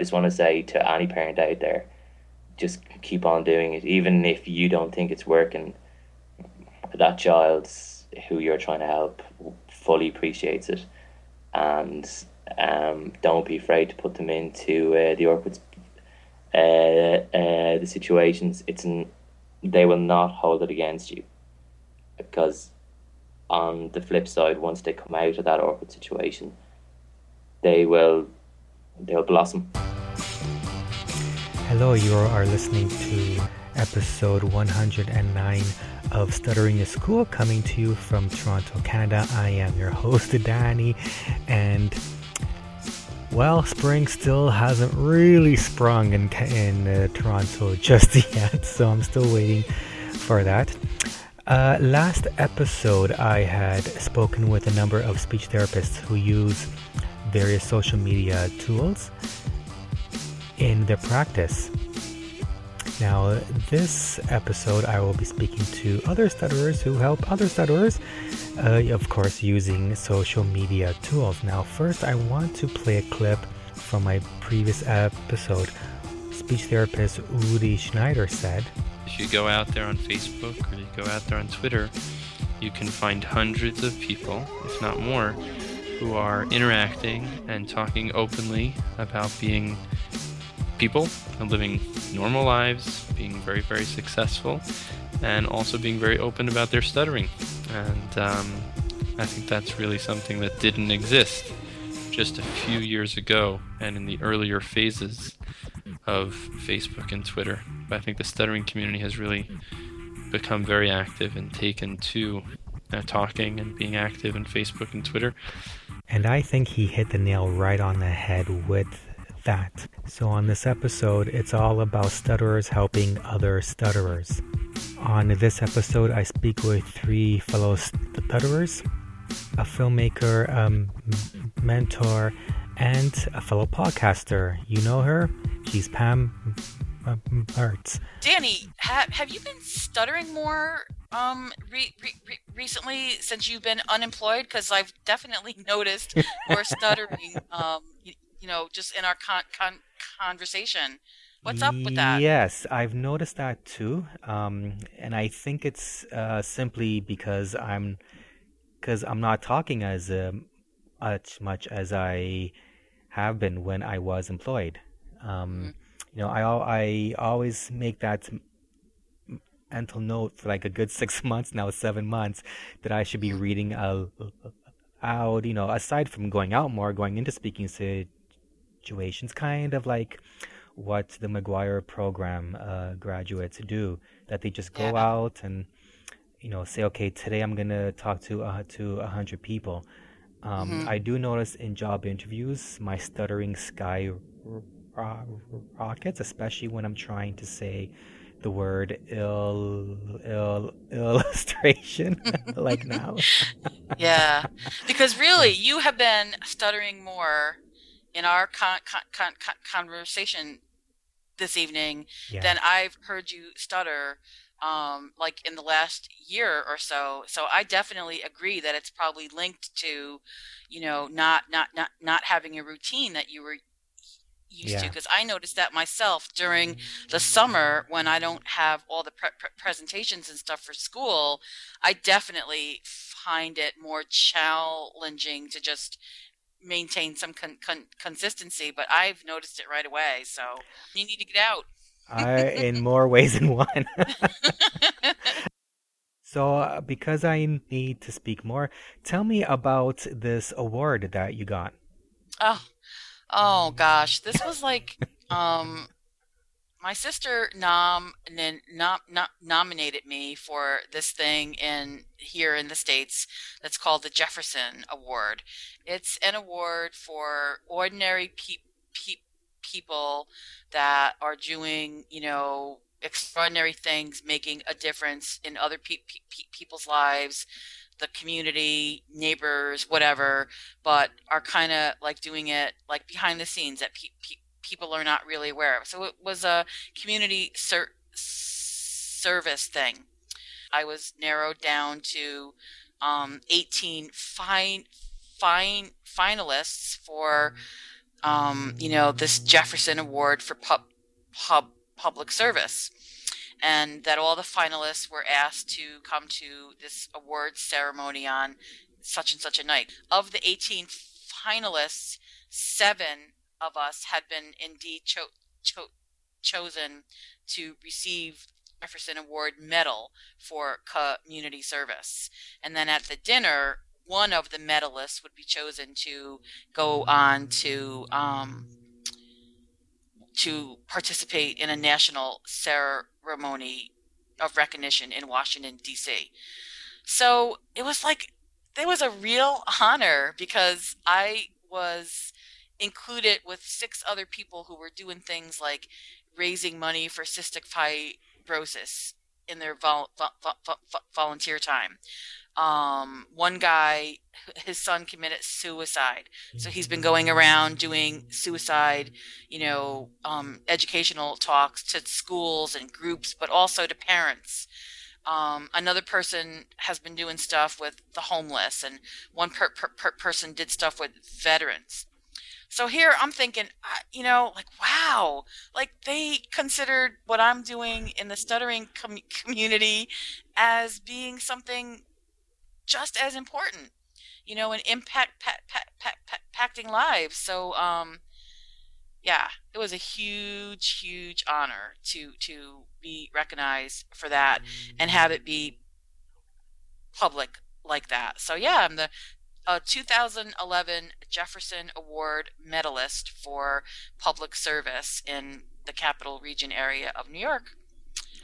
just want to say to any parent out there, just keep on doing it, even if you don't think it's working. That child who you're trying to help fully appreciates it, and um, don't be afraid to put them into uh, the awkward uh, uh, the situations. It's an, they will not hold it against you because on the flip side, once they come out of that awkward situation, they will they'll blossom. Hello, you are listening to episode 109 of Stuttering is Cool, coming to you from Toronto, Canada. I am your host, Danny, and well, spring still hasn't really sprung in in uh, Toronto just yet, so I'm still waiting for that. Uh, last episode, I had spoken with a number of speech therapists who use various social media tools in their practice. Now, this episode, I will be speaking to other stutterers who help other stutterers, uh, of course, using social media tools. Now, first, I want to play a clip from my previous episode. Speech therapist Uri Schneider said, If you go out there on Facebook or you go out there on Twitter, you can find hundreds of people, if not more, who are interacting and talking openly about being people and living normal lives, being very, very successful, and also being very open about their stuttering. And um, I think that's really something that didn't exist just a few years ago and in the earlier phases of Facebook and Twitter. But I think the stuttering community has really become very active and taken to uh, talking and being active in Facebook and Twitter. And I think he hit the nail right on the head with that. So, on this episode, it's all about stutterers helping other stutterers. On this episode, I speak with three fellow stutterers a filmmaker, a um, mentor, and a fellow podcaster. You know her? She's Pam Mertz. Danny, ha- have you been stuttering more um re- re- recently since you've been unemployed? Because I've definitely noticed more stuttering. Um, you know, just in our con- con- conversation. What's up with that? Yes, I've noticed that too, um, and I think it's uh, simply because I'm because I'm not talking as um, as much as I have been when I was employed. Um, mm-hmm. You know, I I always make that mental note for like a good six months now, seven months, that I should be reading out. You know, aside from going out more, going into speaking situations, kind of like what the McGuire program uh, graduates do. That they just go yeah. out and you know say, okay, today I'm gonna talk to uh, to a hundred people. Um, mm-hmm. I do notice in job interviews my stuttering sky rockets, especially when I'm trying to say the word ill, ill illustration like now. yeah, because really, you have been stuttering more in our con- con- con- conversation this evening yeah. than I've heard you stutter um, like in the last year or so. So I definitely agree that it's probably linked to, you know, not not not not having a routine that you were used yeah. to. Because I noticed that myself during the summer when I don't have all the pre- pre- presentations and stuff for school. I definitely find it more challenging to just maintain some con- con- consistency, but I've noticed it right away. So you need to get out. I, in more ways than one. so, uh, because I need to speak more, tell me about this award that you got. Oh, oh gosh, this was like um my sister nom, nom, nom, nominated me for this thing in here in the states that's called the Jefferson Award. It's an award for ordinary pe- pe- people that are doing, you know, extraordinary things, making a difference in other pe- pe- people's lives, the community, neighbors, whatever, but are kind of like doing it like behind the scenes that pe- pe- people are not really aware of. So it was a community ser- service thing. I was narrowed down to um, 18 fine, fine finalists for um, you know, this Jefferson Award for pub, pub, public service. And that all the finalists were asked to come to this awards ceremony on such and such a night. Of the 18 finalists, seven of us had been indeed cho- cho- chosen to receive Jefferson Award medal for community service. And then at the dinner, one of the medalists would be chosen to go on to um, to participate in a national ceremony of recognition in Washington D.C. So it was like it was a real honor because I was included with six other people who were doing things like raising money for cystic fibrosis in their vol- vol- vol- volunteer time. Um, one guy, his son committed suicide, so he's been going around doing suicide, you know, um, educational talks to schools and groups, but also to parents. Um, another person has been doing stuff with the homeless, and one per- per- per- person did stuff with veterans. So here I'm thinking, you know, like, wow, like they considered what I'm doing in the stuttering com- community as being something just as important, you know, and impact lives. So, um, yeah, it was a huge, huge honor to to be recognized for that and have it be public like that. So yeah, I'm the uh, 2011 Jefferson Award medalist for public service in the capital region area of New York.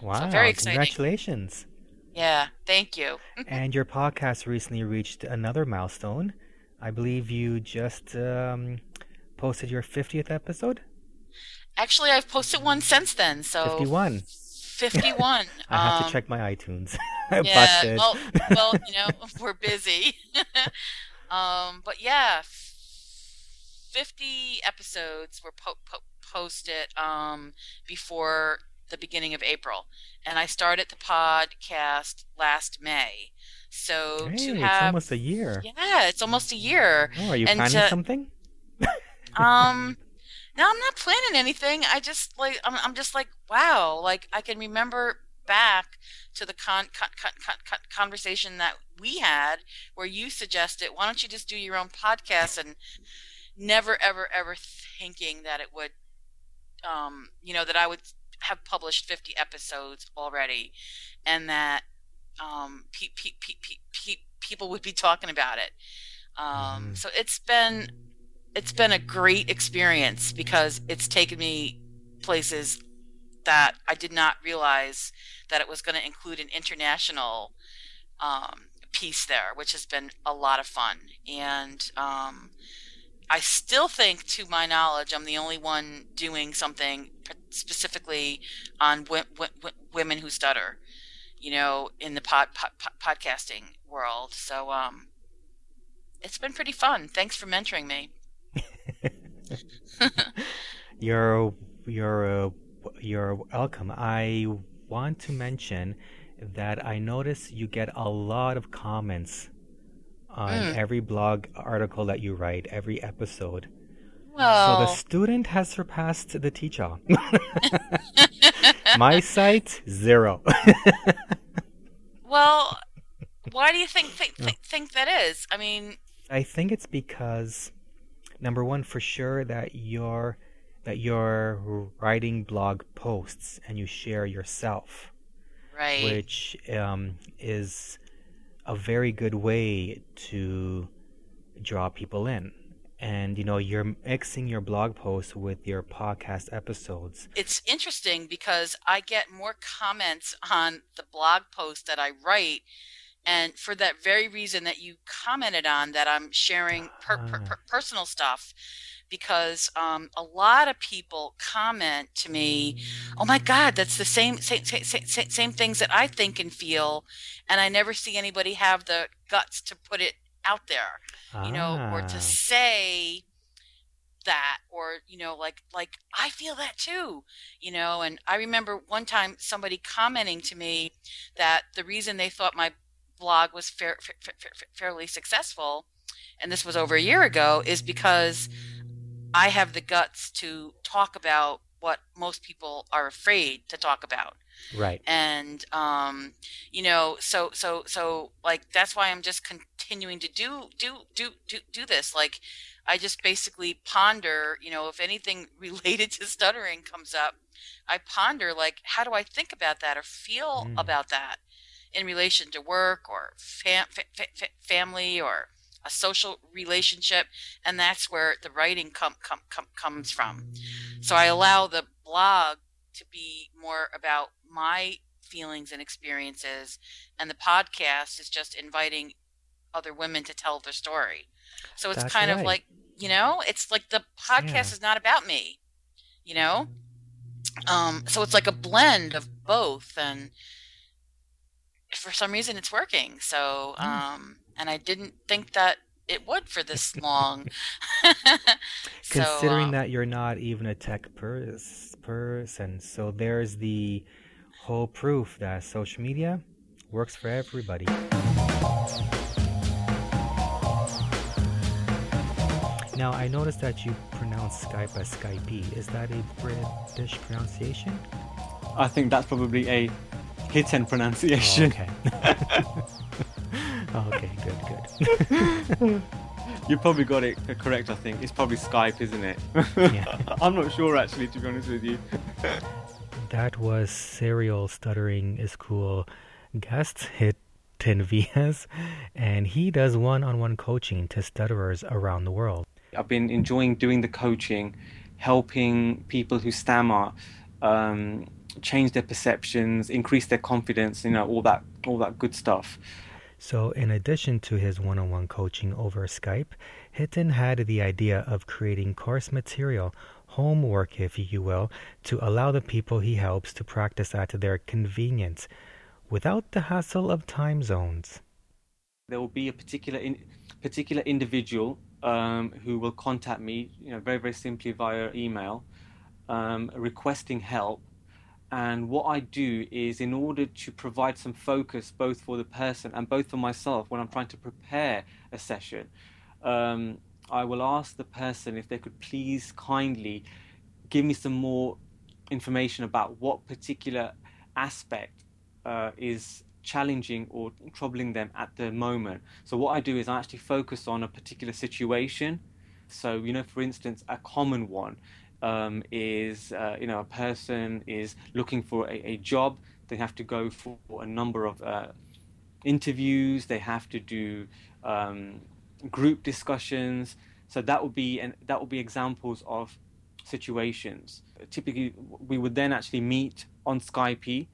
Wow! So very exciting. Congratulations. Yeah, thank you. and your podcast recently reached another milestone. I believe you just um, posted your 50th episode. Actually, I've posted one since then. So 51. 51. I have um, to check my iTunes. yeah, well, well, you know, we're busy. Um, but yeah, 50 episodes were po- po- posted um, before the beginning of April, and I started the podcast last May. So hey, to it's have almost a year. yeah, it's almost a year. Oh, are you And planning to- something? Um, no, I'm not planning anything. I just like I'm, I'm just like wow, like I can remember back to the con, con, con, con, con conversation that we had where you suggested why don't you just do your own podcast and never ever ever thinking that it would um you know that I would have published 50 episodes already and that um pe- pe- pe- pe- pe- people would be talking about it um Mhm. so it's been it's been a great experience because it's taken me places that I did not realize that it was going to include an international um, piece there, which has been a lot of fun. And um, I still think, to my knowledge, I'm the only one doing something specifically on w- w- women who stutter, you know, in the pod, pod, pod podcasting world. So um, it's been pretty fun. Thanks for mentoring me. You're you're uh, you're welcome. I want to mention that I notice you get a lot of comments on Mm. every blog article that you write, every episode. Well, So the student has surpassed the teacher. My site zero. well, why do you think think, think think that is? I mean, I think it's because number one, for sure that you're that you're writing blog posts and you share yourself. right? which um, is a very good way to draw people in. And you know, you're mixing your blog posts with your podcast episodes. it's interesting because I get more comments on the blog post that I write, and for that very reason that you commented on, that I'm sharing per, per, per- personal stuff, because um, a lot of people comment to me, "Oh my God, that's the same same, same same same things that I think and feel," and I never see anybody have the guts to put it out there you know, or to Ah, say that, or you know, like like I feel that too, you know. And I remember one time somebody commenting to me that the reason they thought my blog was fair, fa- fa- fa- fairly successful, and this was over a year ago, is because I have the guts to talk about what most people are afraid to talk about. Right. And um, you know, so so so like that's why I'm just continuing to do do do do do this. Like I just basically ponder, you know, if anything related to stuttering comes up, I ponder like how do I think about that or feel mm. about that in relation to work or fam- fa- fa- family or a social relationship and that's where the writing com- com- com- comes from so i allow the blog to be more about my feelings and experiences and the podcast is just inviting other women to tell their story so it's that's kind right. of like you know it's like the podcast yeah. is not about me you know um so it's like a blend of both and for some reason it's working so hmm. um and I didn't think that it would for this long. so, Considering um, that you're not even a tech pers- person, so there's the whole proof that social media works for everybody. Now, I noticed that you pronounce Skype as Skype. Is that a British pronunciation? I think that's probably a hidden pronunciation. Oh, okay. Oh, okay, good, good. you probably got it correct, I think. It's probably Skype, isn't it? Yeah. I'm not sure, actually, to be honest with you. that was Serial Stuttering is Cool guest Hiten Vyas, and he does one on one coaching to stutterers around the world. I've been enjoying doing the coaching, helping people who stammer. Um, change their perceptions, increase their confidence, you know, all that all that good stuff. So, in addition to his one on one coaching over Skype, Hiten had the idea of creating course material, homework, if you will, to allow the people he helps to practice at their convenience without the hassle of time zones. There will be a particular in, particular individual um, who will contact me, you know, very very simply via email, um, requesting help and what I do is, in order to provide some focus both for the person and both for myself when I'm trying to prepare a session, um, I will ask the person if they could please kindly give me some more information about what particular aspect uh, is challenging or troubling them at the moment. So, what I do is I actually focus on a particular situation. So, you know, for instance, a common one um, is uh, you know a person is looking for a, a, job. They have to go for a number of uh, interviews. They have to do um, group discussions. So that would be and that would be examples of situations. Typically we would then actually meet on skype.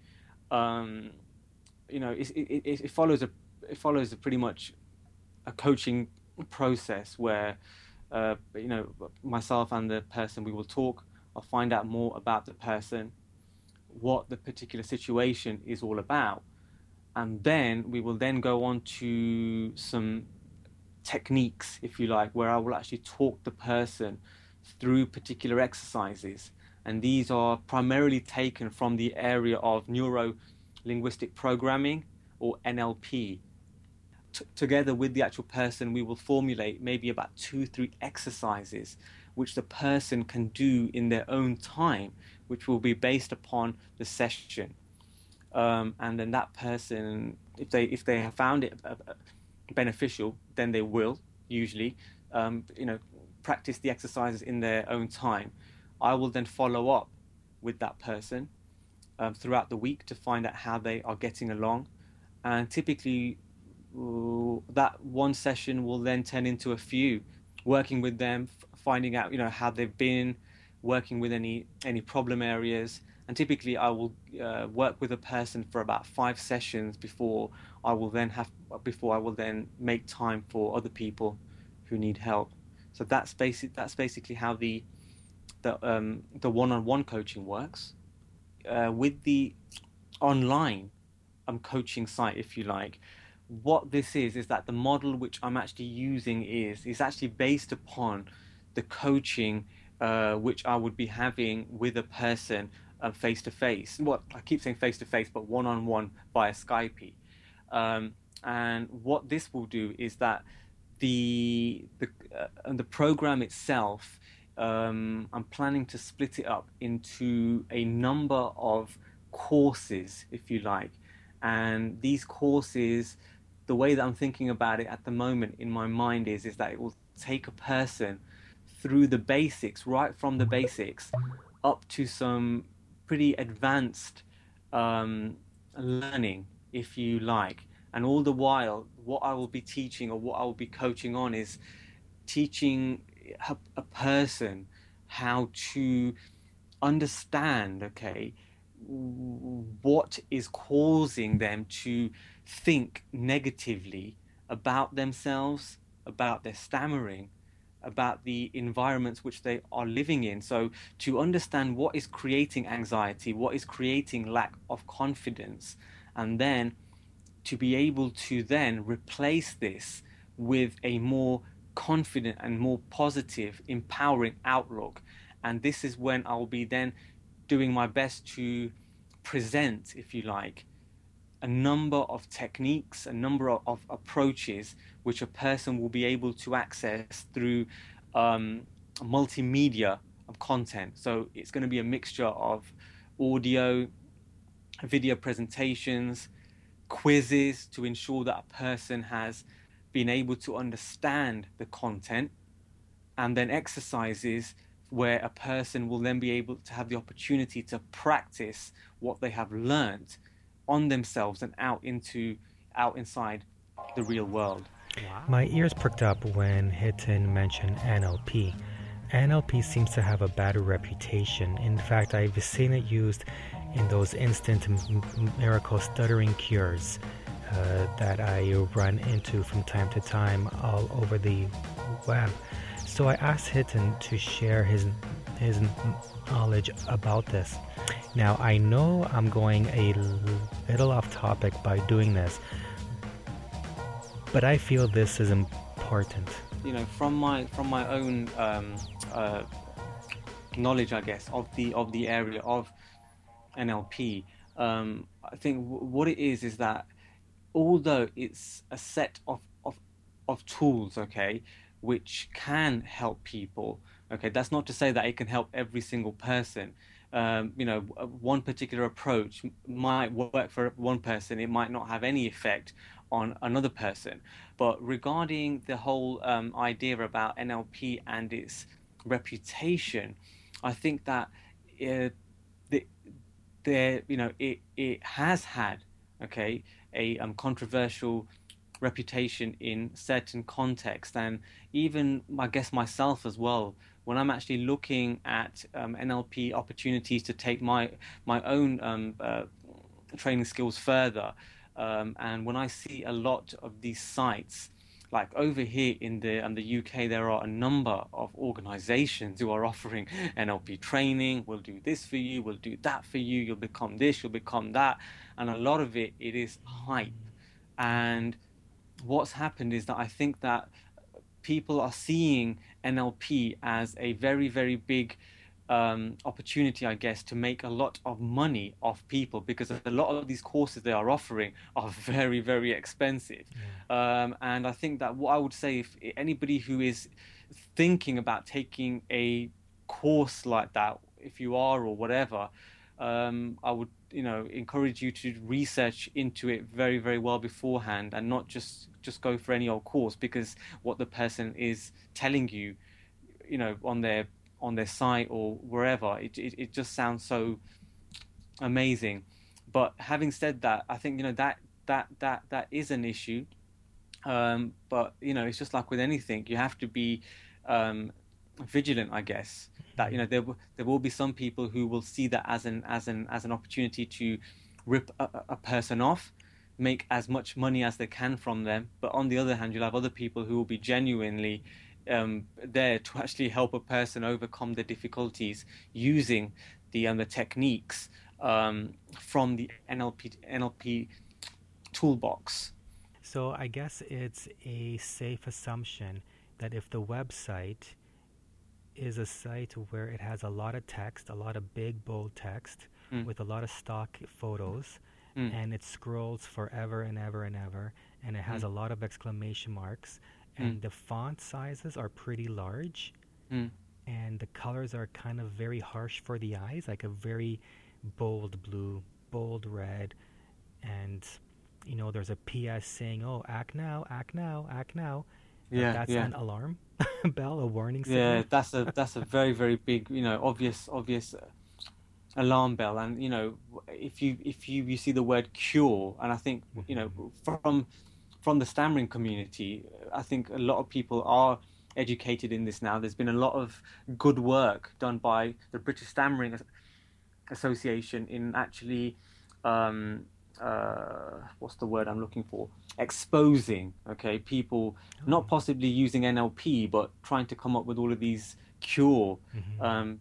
Um, you know it, it, it, follows a it follows a pretty much a coaching process where uh, you know, myself and the person, we will talk. I'll find out more about the person, what the particular situation is all about, and then we will then go on to some techniques, if you like, where I will actually talk the person through particular exercises. And these are primarily taken from the area of neuro linguistic programming or NLP, t- together with the actual person, we will formulate maybe about two, three exercises which the person can do in their own time, which will be based upon the session. Um, and then that person, if they if they have found it uh, uh, beneficial, then they will usually, um, you know, practice the exercises in their own time. I will then follow up with that person um, throughout the week to find out how they are getting along. And typically, that one session will then turn into a few, working with them, finding out you know how they've been, working with any any problem areas, and typically I will uh, work with a person for about five sessions before I will then have before I will then make time for other people who need help. So that's basic. That's basically how the the um, the one-on-one coaching works. Uh, with the online um, coaching site, if you like, what this is is that the model which I'm actually using is is actually based upon the coaching uh, which I would be having with a person face to face. What I keep saying face to face, but one on one via Skype. Um, and what this will do is that the the uh, the program itself um, I'm planning to split it up into a number of courses, if you like. And these courses, the way that I'm thinking about it at the moment in my mind is, is that it will take a person through the basics, right from the basics, up to some pretty advanced um, learning, if you like. And all the while, what I will be teaching or what I will be coaching on is teaching a, a person how to understand, okay, what is causing them to think negatively about themselves, about their stammering, about the environments which they are living in. So, to understand what is creating anxiety, what is creating lack of confidence, and then to be able to then replace this with a more confident and more positive, empowering outlook. And this is when I'll be then doing my best to present, if you like, a number of techniques, a number of, of approaches which a person will be able to access through um, multimedia content. So it's going to be a mixture of audio, video presentations, quizzes to ensure that a person has been able to understand the content, and then exercises where a person will then be able to have the opportunity to practice what they have learned on themselves and out into out inside the real world. Wow. My ears perked up when Hiten mentioned NLP. NLP seems to have a bad reputation. In fact, I've seen it used in those instant miracle stuttering cures uh, that I run into from time to time all over the web. So I asked Hiten to share his his knowledge about this. Now I know I'm going a little off topic by doing this, but I feel this is important. You know, from my from my own um, uh, knowledge, I guess, of the of the area of NLP, um, I think w- what it is is that although it's a set of of, of tools, okay, which can help people. Okay, that's not to say that it can help every single person. Um, you know, one particular approach might work for one person, it might not have any effect on another person. But regarding the whole um, idea about NLP and its reputation, I think that uh, the, you know, it it has had okay a um, controversial reputation in certain contexts and even I guess myself as well when I'm actually looking at um, NLP opportunities to take my my own um, uh, training skills further um, and when I see a lot of these sites like over here in the in the UK, there are a number of organizations who are offering NLP training. We'll do this for you. We'll do that for you. You'll become this. You'll become that. And a lot of it, it is hype. And what's happened is that I think that people are seeing NLP as a very, very big um, opportunity, I guess, to make a lot of money off people because a lot of these courses they are offering are very, very expensive. Yeah. Um, and I think that what I would say, if anybody who is thinking about taking a course like that, if you are or whatever, um, I would, you know, encourage you to research into it very, very well beforehand, and not just just go for any old course because what the person is telling you, you know, on their on their site or wherever. It, it, it just sounds so amazing. But having said that, I think you know that that that that is an issue. Um, but you know, it's just like with anything, you have to be um, vigilant, I guess. That you know there there will be some people who will see that as an as an as an opportunity to rip a, a person off, make as much money as they can from them. But on the other hand, you'll have other people who will be genuinely um, there to actually help a person overcome the difficulties using the um, the techniques um, from the NLP NLP toolbox. So I guess it's a safe assumption that if the website is a site where it has a lot of text, a lot of big bold text mm. with a lot of stock photos, mm. and it scrolls forever and ever and ever, and it has mm. a lot of exclamation marks, and mm. the font sizes are pretty large, mm. and the colors are kind of very harsh for the eyes, like a very bold blue, bold red, and you know there's a PS saying, "Oh, act now, act now, act now." Yeah, that's yeah. an alarm bell, a warning signal. Yeah, that's a that's a very very big you know obvious obvious uh, alarm bell, and you know if you if you you see the word cure, and I think you know from from the stammering community, I think a lot of people are educated in this now. There's been a lot of good work done by the British Stammering Association in actually, um, uh, what's the word I'm looking for? Exposing, okay, people not possibly using NLP, but trying to come up with all of these cure Mm-hmm. um,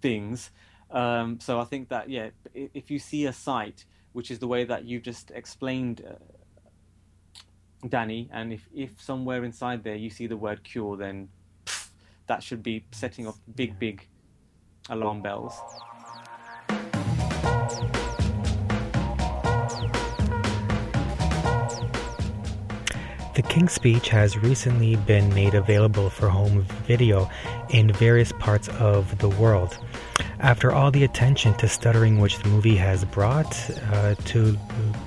things. Um, so I think that yeah, if you see a site which is the way that you've just explained. Uh, Danny, and if, if somewhere inside there you see the word cure, then pff, that should be setting off big, big alarm bells. The King's Speech has recently been made available for home video in various parts of the world. After all the attention to stuttering which the movie has brought uh, to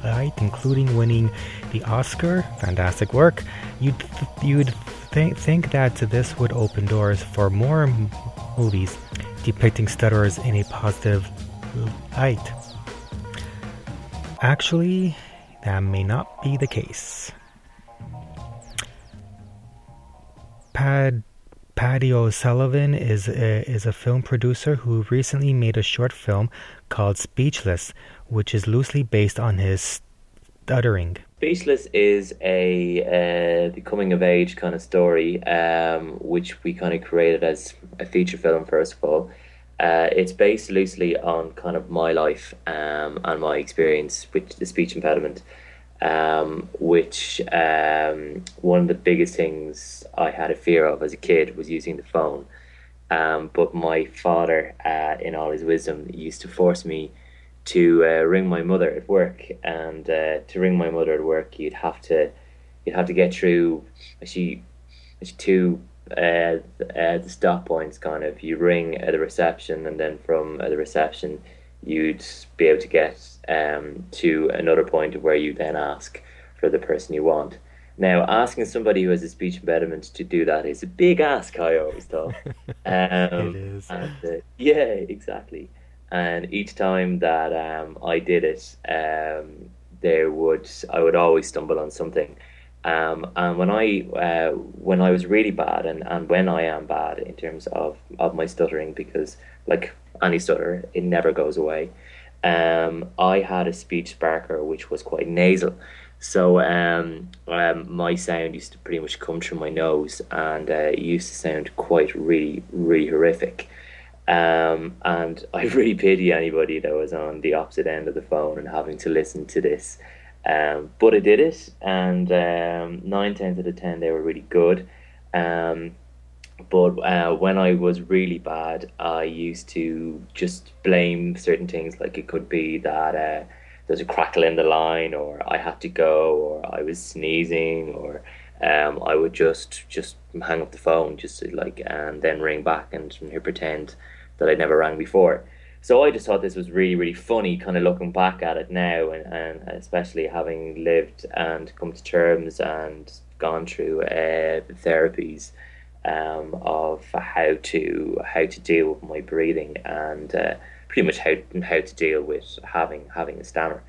light, including winning the Oscar, fantastic work, you'd, you'd th- think that this would open doors for more m- movies depicting stutterers in a positive light. Actually, that may not be the case. Pad Paddy O'Sullivan is a, is a film producer who recently made a short film called Speechless, which is loosely based on his stuttering. Speechless is a uh, the coming of age kind of story, um, which we kind of created as a feature film. First of all, uh, it's based loosely on kind of my life um, and my experience with the speech impediment. Um, which um, one of the biggest things I had a fear of as a kid was using the phone. Um, but my father, uh, in all his wisdom, used to force me to uh, ring my mother at work, and uh, to ring my mother at work, you'd have to you'd have to get through actually, actually two uh, uh, the stop points. Kind of, you ring at the reception, and then from the reception, you'd be able to get um, to another point where you then ask for the person you want. Now, asking somebody who has a speech impediment to do that is a big ask. I always thought. Um, It is. and, uh, yeah, exactly. And each time that um, I did it, um, there would I would always stumble on something. Um, and when I uh, when I was really bad, and, and when I am bad in terms of, of my stuttering, because like any stutter, it never goes away. Um, I had a speech sparker which was quite nasal, so um, um, my sound used to pretty much come through my nose, and uh, it used to sound quite really really horrific. Um, and I really pity anybody that was on the opposite end of the phone and having to listen to this. Um, but I did it, and um, nine tenths out of ten they were really good. Um, but uh, when I was really bad, I used to just blame certain things, like it could be that uh, there's a crackle in the line, or I had to go, or I was sneezing, or um, I would just just hang up the phone, just like, and then ring back and pretend that I'd never rang before. So I just thought this was really, really funny, kind of looking back at it now, and, and especially having lived and come to terms and gone through uh, therapies um, of how to how to deal with my breathing and uh, pretty much how how to deal with having having a stammer.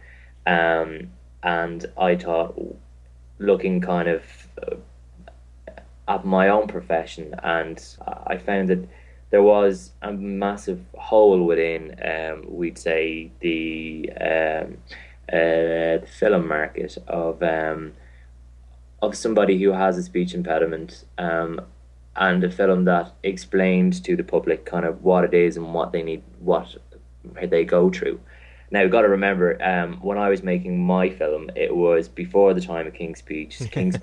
Um, and I thought, looking kind of uh, at my own profession, and I found that there was a massive hole within, um, we'd say, the um, uh, the film market of um, of somebody who has a speech impediment, um, and a film that explained to the public kind of what it is and what they need, what they go through. Now, you've got to remember, um, when I was making my film, it was before the time of King's Speech. King's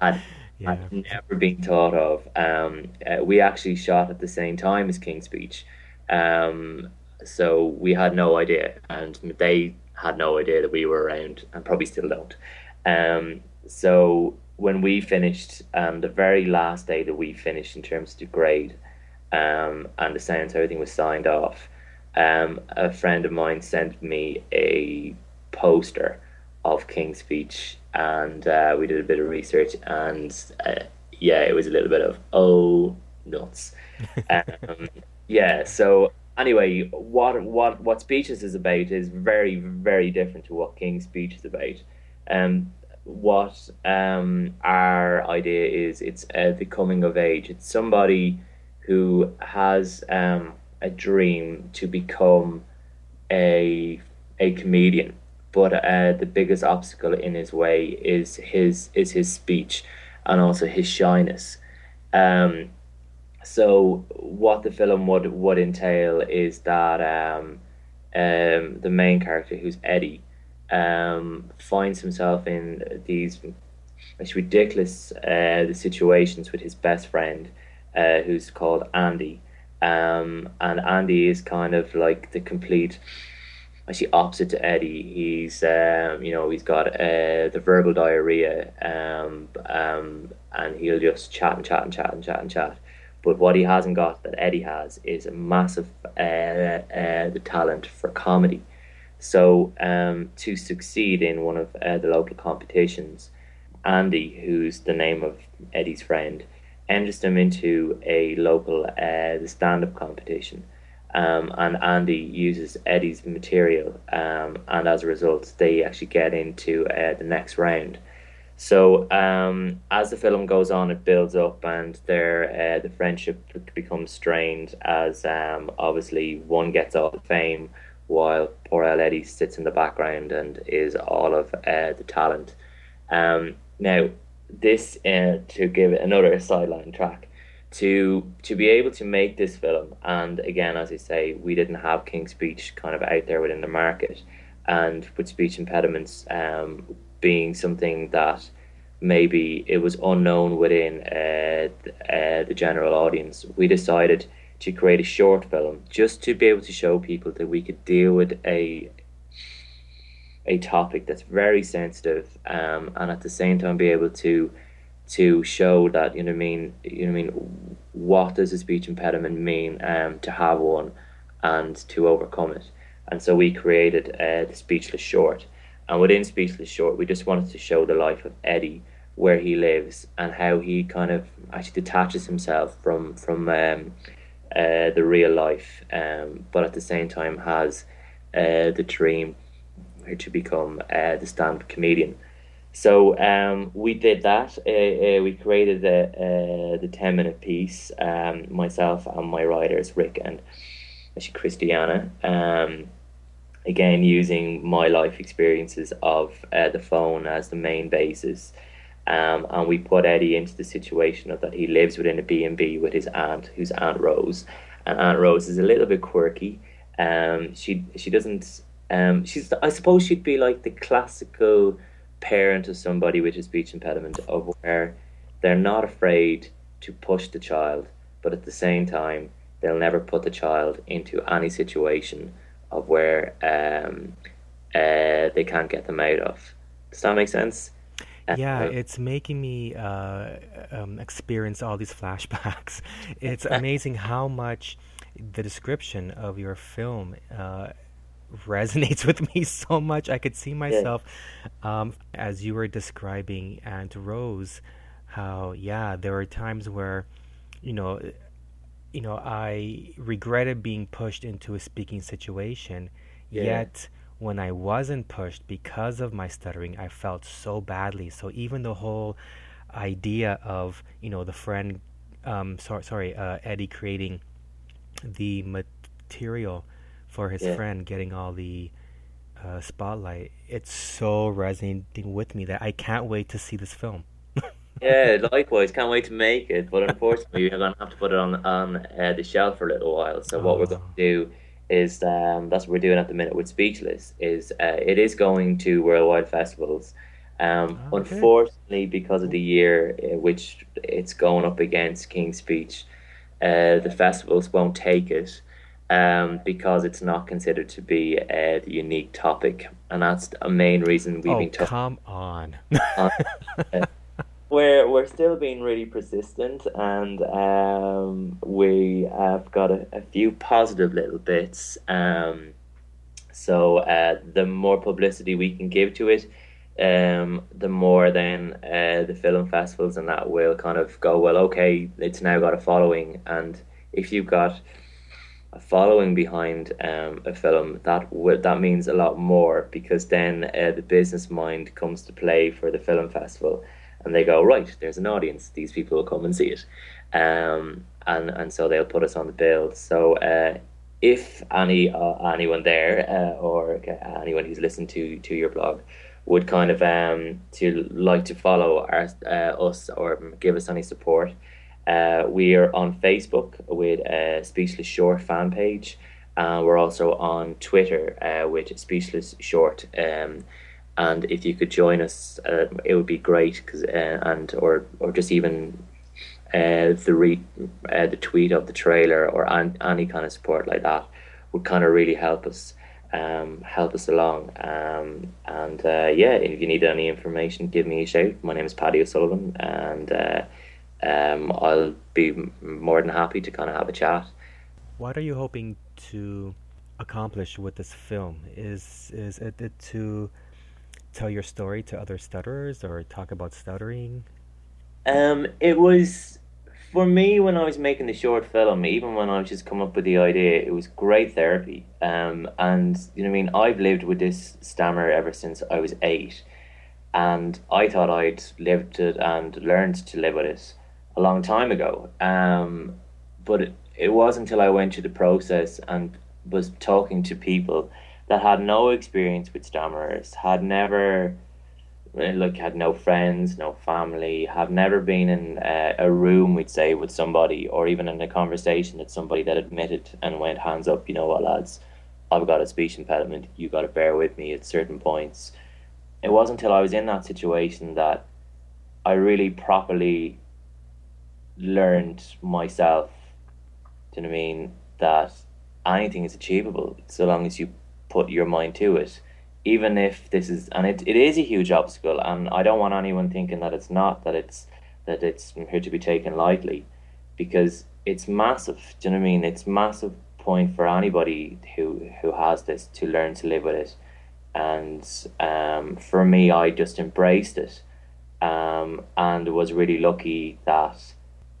had Yeah. had never been thought of. Um, uh, we actually shot at the same time as King's Speech, um, so we had no idea, and they had no idea that we were around, and probably still don't. Um, so when we finished, um, the very last day that we finished in terms of the grade, um, and the sounds, everything was signed off. Um, a friend of mine sent me a poster of King's Speech, and uh, we did a bit of research, and uh, yeah, it was a little bit of oh nuts. um, yeah, so anyway, what what what Speechless is about is very very different to what King's Speech is about. Um, what um, our idea is, it's uh, the coming of age. It's somebody who has um, a dream to become a a comedian, but uh, the biggest obstacle in his way is his is his speech and also his shyness. Um, so what the film would would entail is that um, um, the main character, who's Eddie, um, finds himself in these ridiculous uh, the situations with his best friend, uh, who's called Andy, um, and Andy is kind of like the complete actually opposite to Eddie. He's um, you know he's got uh, the verbal diarrhea, um, um, and he'll just chat and chat and chat and chat and chat. But what he hasn't got that Eddie has is a massive uh, uh, the talent for comedy. So um, to succeed in one of uh, the local competitions, Andy, who's the name of Eddie's friend, enters them into a local uh, the stand-up competition. Um, and Andy uses Eddie's material, um, and as a result, they actually get into uh, the next round. So um, as the film goes on, it builds up, and their uh, the friendship becomes strained as um, obviously one gets all the fame, while poor Eddie sits in the background and is all of uh, the talent. Um, now, this uh, to give another sideline track to to be able to make this film, and again, as I say, we didn't have King's Speech kind of out there within the market, and with speech impediments. Um, being something that maybe it was unknown within uh, uh, the general audience, we decided to create a short film just to be able to show people that we could deal with a a topic that's very sensitive um, and at the same time be able to to show that you know I mean you know I mean what does a speech impediment mean um, to have one and to overcome it. And so we created uh, the speechless short. And within Speechless Short, we just wanted to show the life of Eddie, where he lives, and how he kind of actually detaches himself from from um, uh, the real life, um, but at the same time has uh, the dream to become uh, the stand-up comedian. So um, we did that. Uh, uh, we created the the ten minute piece. Um, myself and my writers Rick and actually Christiana. Um, again using my life experiences of the phone as the main basis. Um, and we put Eddie into the situation of that he lives within a B&B with his aunt, who's Aunt Rose. And Aunt Rose is a little bit quirky. Um, she she doesn't. Um, she's I suppose she'd be like the classical parent of somebody with a speech impediment, of where they're not afraid to push the child, but at the same time they'll never put the child into any situation of where um, uh, they can't get them out of. Does that make sense? Yeah, it's making me uh, um, experience all these flashbacks. It's amazing how much the description of your film uh, resonates with me so much. I could see myself um, as you were describing Aunt Rose. How yeah, there were times where, you know, you know, I regretted being pushed into a speaking situation. Yeah. Yet, when I wasn't pushed because of my stuttering, I felt so badly. So even the whole idea of you know the friend, um, sorry, sorry, uh, Eddie creating the material for his yeah. friend, getting all the uh, spotlight, it's so resonating with me that I can't wait to see this film yeah, likewise. Can't wait to make it, but unfortunately, we're going to have to put it on on uh, the shelf for a little while. So oh. what we're going to oh. do is um, that's what we're doing at the minute with Speechless. Is uh, it is going to worldwide festivals. Um, oh, okay. Unfortunately, because of the year uh, which it's going up against King's Speech, uh, the festivals won't take it um, because it's not considered to be a unique topic, and that's a main reason we've oh, been. talking. come on. on uh, we're we're still being really persistent, and um, we have got a, a, few positive little bits. Um, so uh, the more publicity we can give to it, um, the more then uh, the film festivals and that will kind of go well. Okay, it's now got a following, and if you've got a following behind um, a film, that w- that means a lot more because then uh, the business mind comes to play for the film festival and they go right there's an audience these people will come and see it um, and and so they'll put us on the bill so uh, if any uh, anyone there uh, or anyone who's listened to to your blog would kind of um, to like to follow our, uh, us or give us any support uh, we are on Facebook with a Speechless Short fan page. Uh, we're also on Twitter uh, with Speechless Short. Um, and if you could join us, uh, it would be great. Cause, uh, and or or just even uh, the re- uh, the tweet of the trailer or an- any kind of support like that would kind of really help us um, help us along. Um, and uh, yeah, if you need any information, give me a shout. My name is Paddy O'Sullivan, and uh, um, I'll be more than happy to kind of have a chat. What are you hoping to accomplish with this film? Is is it, it to tell your story to other stutterers or talk about stuttering? Um, it was for me when I was making the short film, even when I was just come up with the idea, it was great therapy. Um, and you know, I mean, I've lived with this stammer ever since I was eight, and I thought I'd lived it and learned to live with it a long time ago. Um, but it, it wasn't until I went through the process and was talking to people that had no experience with stammerers, had never eh, like had no friends, no family, have never been in a, a, room, we'd say, with somebody, or even in a conversation with somebody that admitted and went hands up. You know what, lads, I've got a speech impediment. You got to bear with me at certain points. It wasn't until I was in that situation that I really properly learned myself. Do you know what I mean? That anything is achievable so long as you put your mind to it. Even if this is, and it, it is a huge obstacle, and I don't want anyone thinking that it's not, that it's that it's here to be taken lightly, because it's massive. Do you know what I mean? It's massive point for anybody who who has this to learn to live with it, and um, for me, I just embraced it, um, and was really lucky that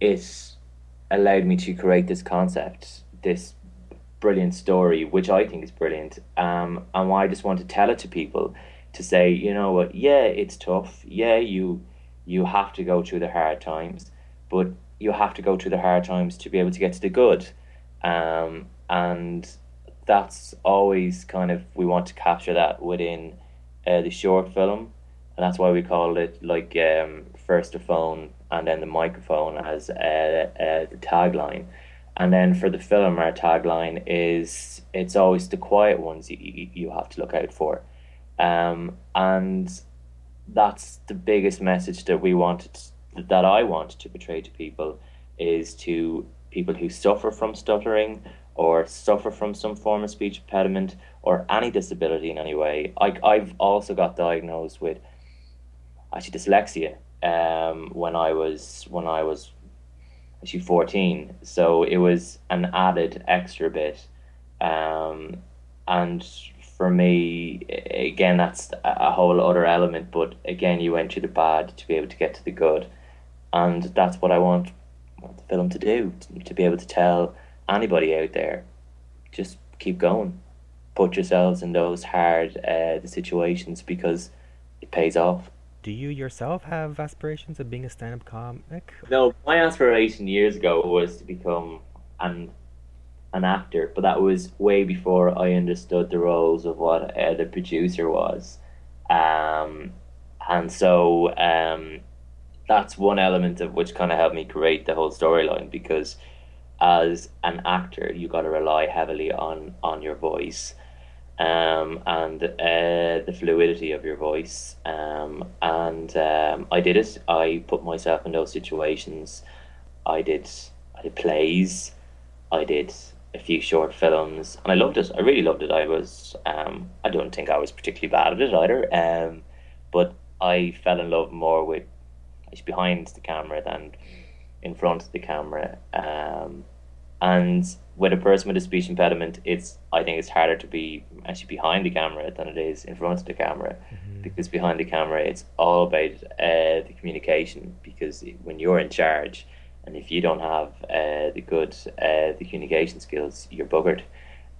it allowed me to create this concept, this brilliant story, which I think is brilliant. Um, and why I just want to tell it to people to say, you know what, yeah, it's tough. Yeah, you you have to go through the hard times, but you have to go through the hard times to be able to get to the good. Um, and that's always kind of we want to capture that within uh, the short film, and that's why we call it like um, first the phone and then the microphone as uh, uh, the tagline and then for the film, our tagline is it's always the quiet ones you, you have to look out for. Um, and that's the biggest message that we wanted, that I want to portray to people is to people who suffer from stuttering or suffer from some form of speech impediment or any disability in any way. I, I've also got diagnosed with actually dyslexia um, when I was when I was actually 14 so it was an added extra bit um, and for me again that's a whole other element but again you went through the bad to be able to get to the good. And that's what i want, the film to do to, to be able to tell anybody out there just keep going. Put yourselves in those hard uh, situations because it pays off do you yourself have aspirations of being a stand-up comic? No, my aspiration years ago was to become an an actor, but that was way before I understood the roles of what uh, the producer was. Um, and so um, that's one element of which kind of helped me create the whole storyline because as an actor, you got to rely heavily on on your voice um, and uh, the fluidity of your voice. Um, and um, I did it. I put myself in those situations. I did. I did plays. I did a few short films, and I loved it. I really loved it. I was. Um, I don't think I was particularly bad at it either. Um, but I fell in love more with behind the camera than in front of the camera. Um, and with a person with a speech impediment, it's I think it's harder to be actually behind the camera than it is in front of the camera, mm-hmm. because behind the camera it's all about uh, the communication. Because when you're in charge, and if you don't have uh, the good uh, the communication skills, you're buggered.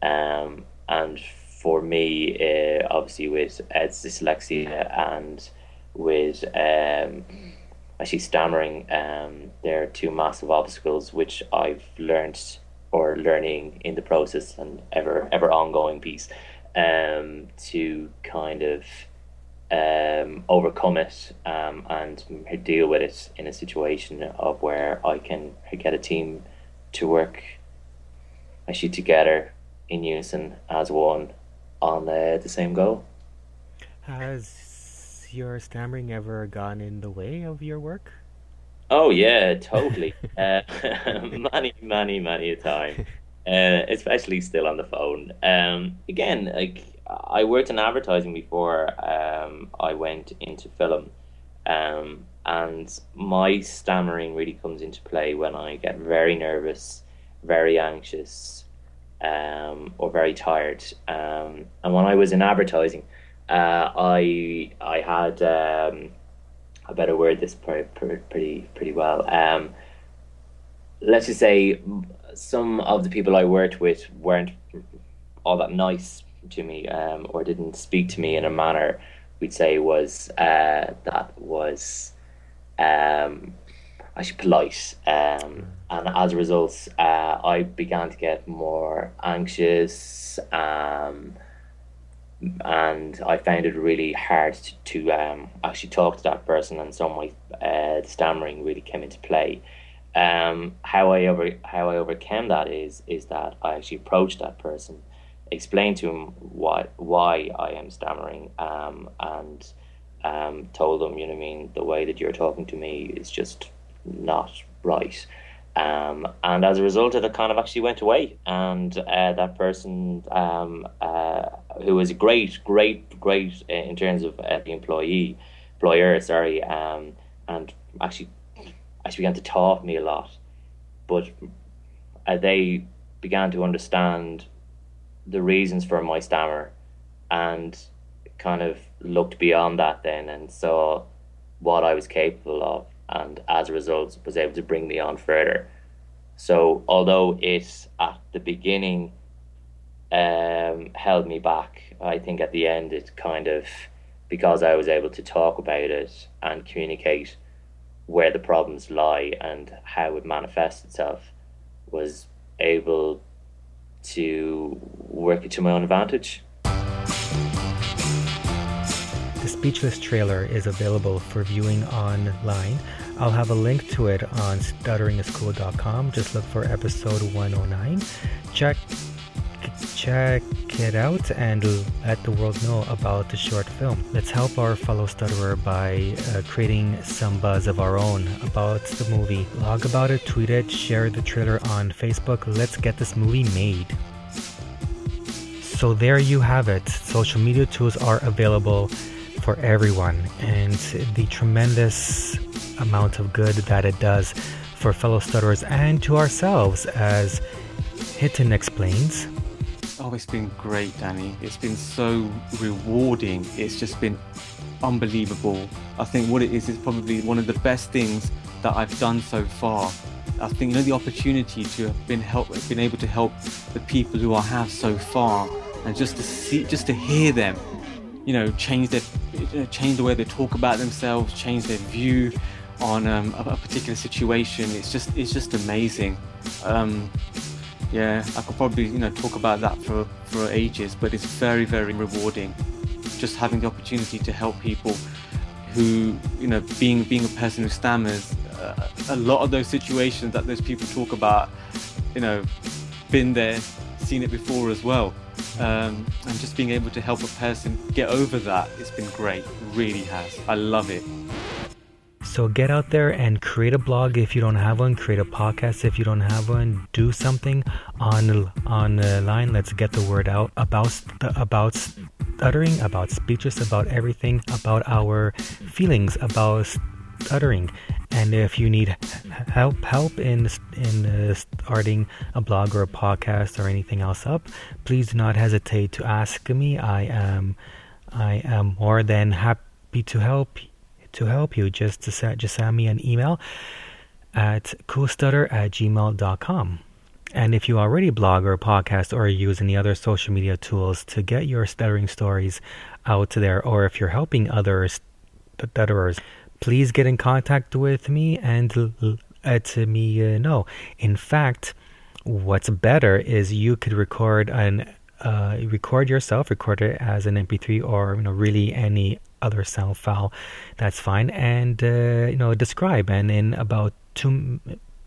Um, and for me, uh, obviously with Ed's dyslexia and with um, actually stammering, um, there are two massive obstacles which I've learned or learning in the process and ever ever ongoing piece um, to kind of um, overcome it um, and deal with it in a situation of where I can get a team to work actually together in unison as one on uh, the same goal. Has your stammering ever gone in the way of your work? Oh yeah, totally. uh, many, many, many a time. Uh, especially still on the phone. Um, again, like I worked in advertising before um, I went into film, um, and my stammering really comes into play when I get very nervous, very anxious, um, or very tired. Um, and when I was in advertising, uh, I I had um, I better word this pretty pretty pretty well. Um, let's just say some of the people I worked with weren't all that nice to me, um, or didn't speak to me in a manner we'd say was uh, that was um, actually polite. Um, and as a result, uh, I began to get more anxious. Um, and I found it really hard to, to um, actually talk to that person, and so my uh, stammering really came into play. Um, how I over how I overcame that is is that I actually approached that person, explained to him why why I am stammering, um, and um, told them, you know, what I mean, the way that you're talking to me is just not right. Um, and as a result, of it kind of actually went away. And uh, that person, um, uh, who was great, great, great in terms of uh, the employee, employer, sorry, um, and actually, actually began to talk me a lot. But uh, they began to understand the reasons for my stammer, and kind of looked beyond that then and saw what I was capable of and as a result was able to bring me on further. So although it at the beginning um, held me back, I think at the end it kind of because I was able to talk about it and communicate where the problems lie and how it manifests itself was able to work it to my own advantage. The Speechless trailer is available for viewing online. I'll have a link to it on stutteringiscool.com. Just look for episode 109. Check check it out and let the world know about the short film. Let's help our fellow stutterer by uh, creating some buzz of our own about the movie. Log about it, tweet it, share the trailer on Facebook. Let's get this movie made. So there you have it. Social media tools are available for everyone and the tremendous amount of good that it does for fellow stutterers and to ourselves as Hiten explains. Oh, it's been great, Danny. It's been so rewarding. It's just been unbelievable. I think what it is is probably one of the best things that I've done so far. I think you know the opportunity to have been help, been able to help the people who I have so far, and just to see, just to hear them you know, change their change the way they talk about themselves, change their view on um, a, a, particular situation. It's just it's just amazing. Um, yeah, I could probably you know talk about that for for ages, but it's very very rewarding. Just having the opportunity to help people who you know being being a person who stammers, uh, a lot of those situations that those people talk about, you know, been there, seen it before as well um, and just being able to help a person get over that, it's been great. Really has. I love it. So get out there and create a blog if you don't have one. Create a podcast if you don't have one. Do something on online. Let's get the word out about about stuttering, about speeches, about everything, about our feelings, about stuttering. And if you need help help in in uh, starting a blog or a podcast or anything else up, please do not hesitate to ask me. I am I am more than happy to help to help you. Just to set, just send me an email at coolstutter at gmail.com. And if you already blog or podcast or use any other social media tools to get your stuttering stories out there, or if you're helping others stutterers, please get in contact with me and let me uh, know. In fact, what's better is you could record an uh, record yourself, record it as an MP3 or you know really any other sound file. That's fine, and uh, you know describe. And in about two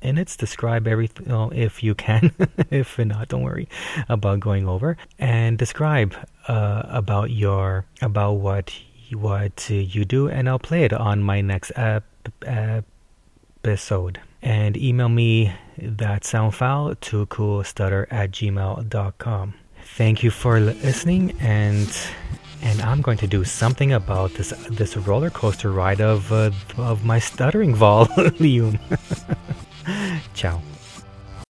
minutes, describe everything you know, if you can. if not, don't worry about going over and describe uh, about your about what what you do, and I'll play it on my next ep- episode. And email me that sound file to coolstutter at gmail.com. Thank you for listening, and and I'm going to do something about this this roller coaster ride of uh, of my stuttering volume. Ciao.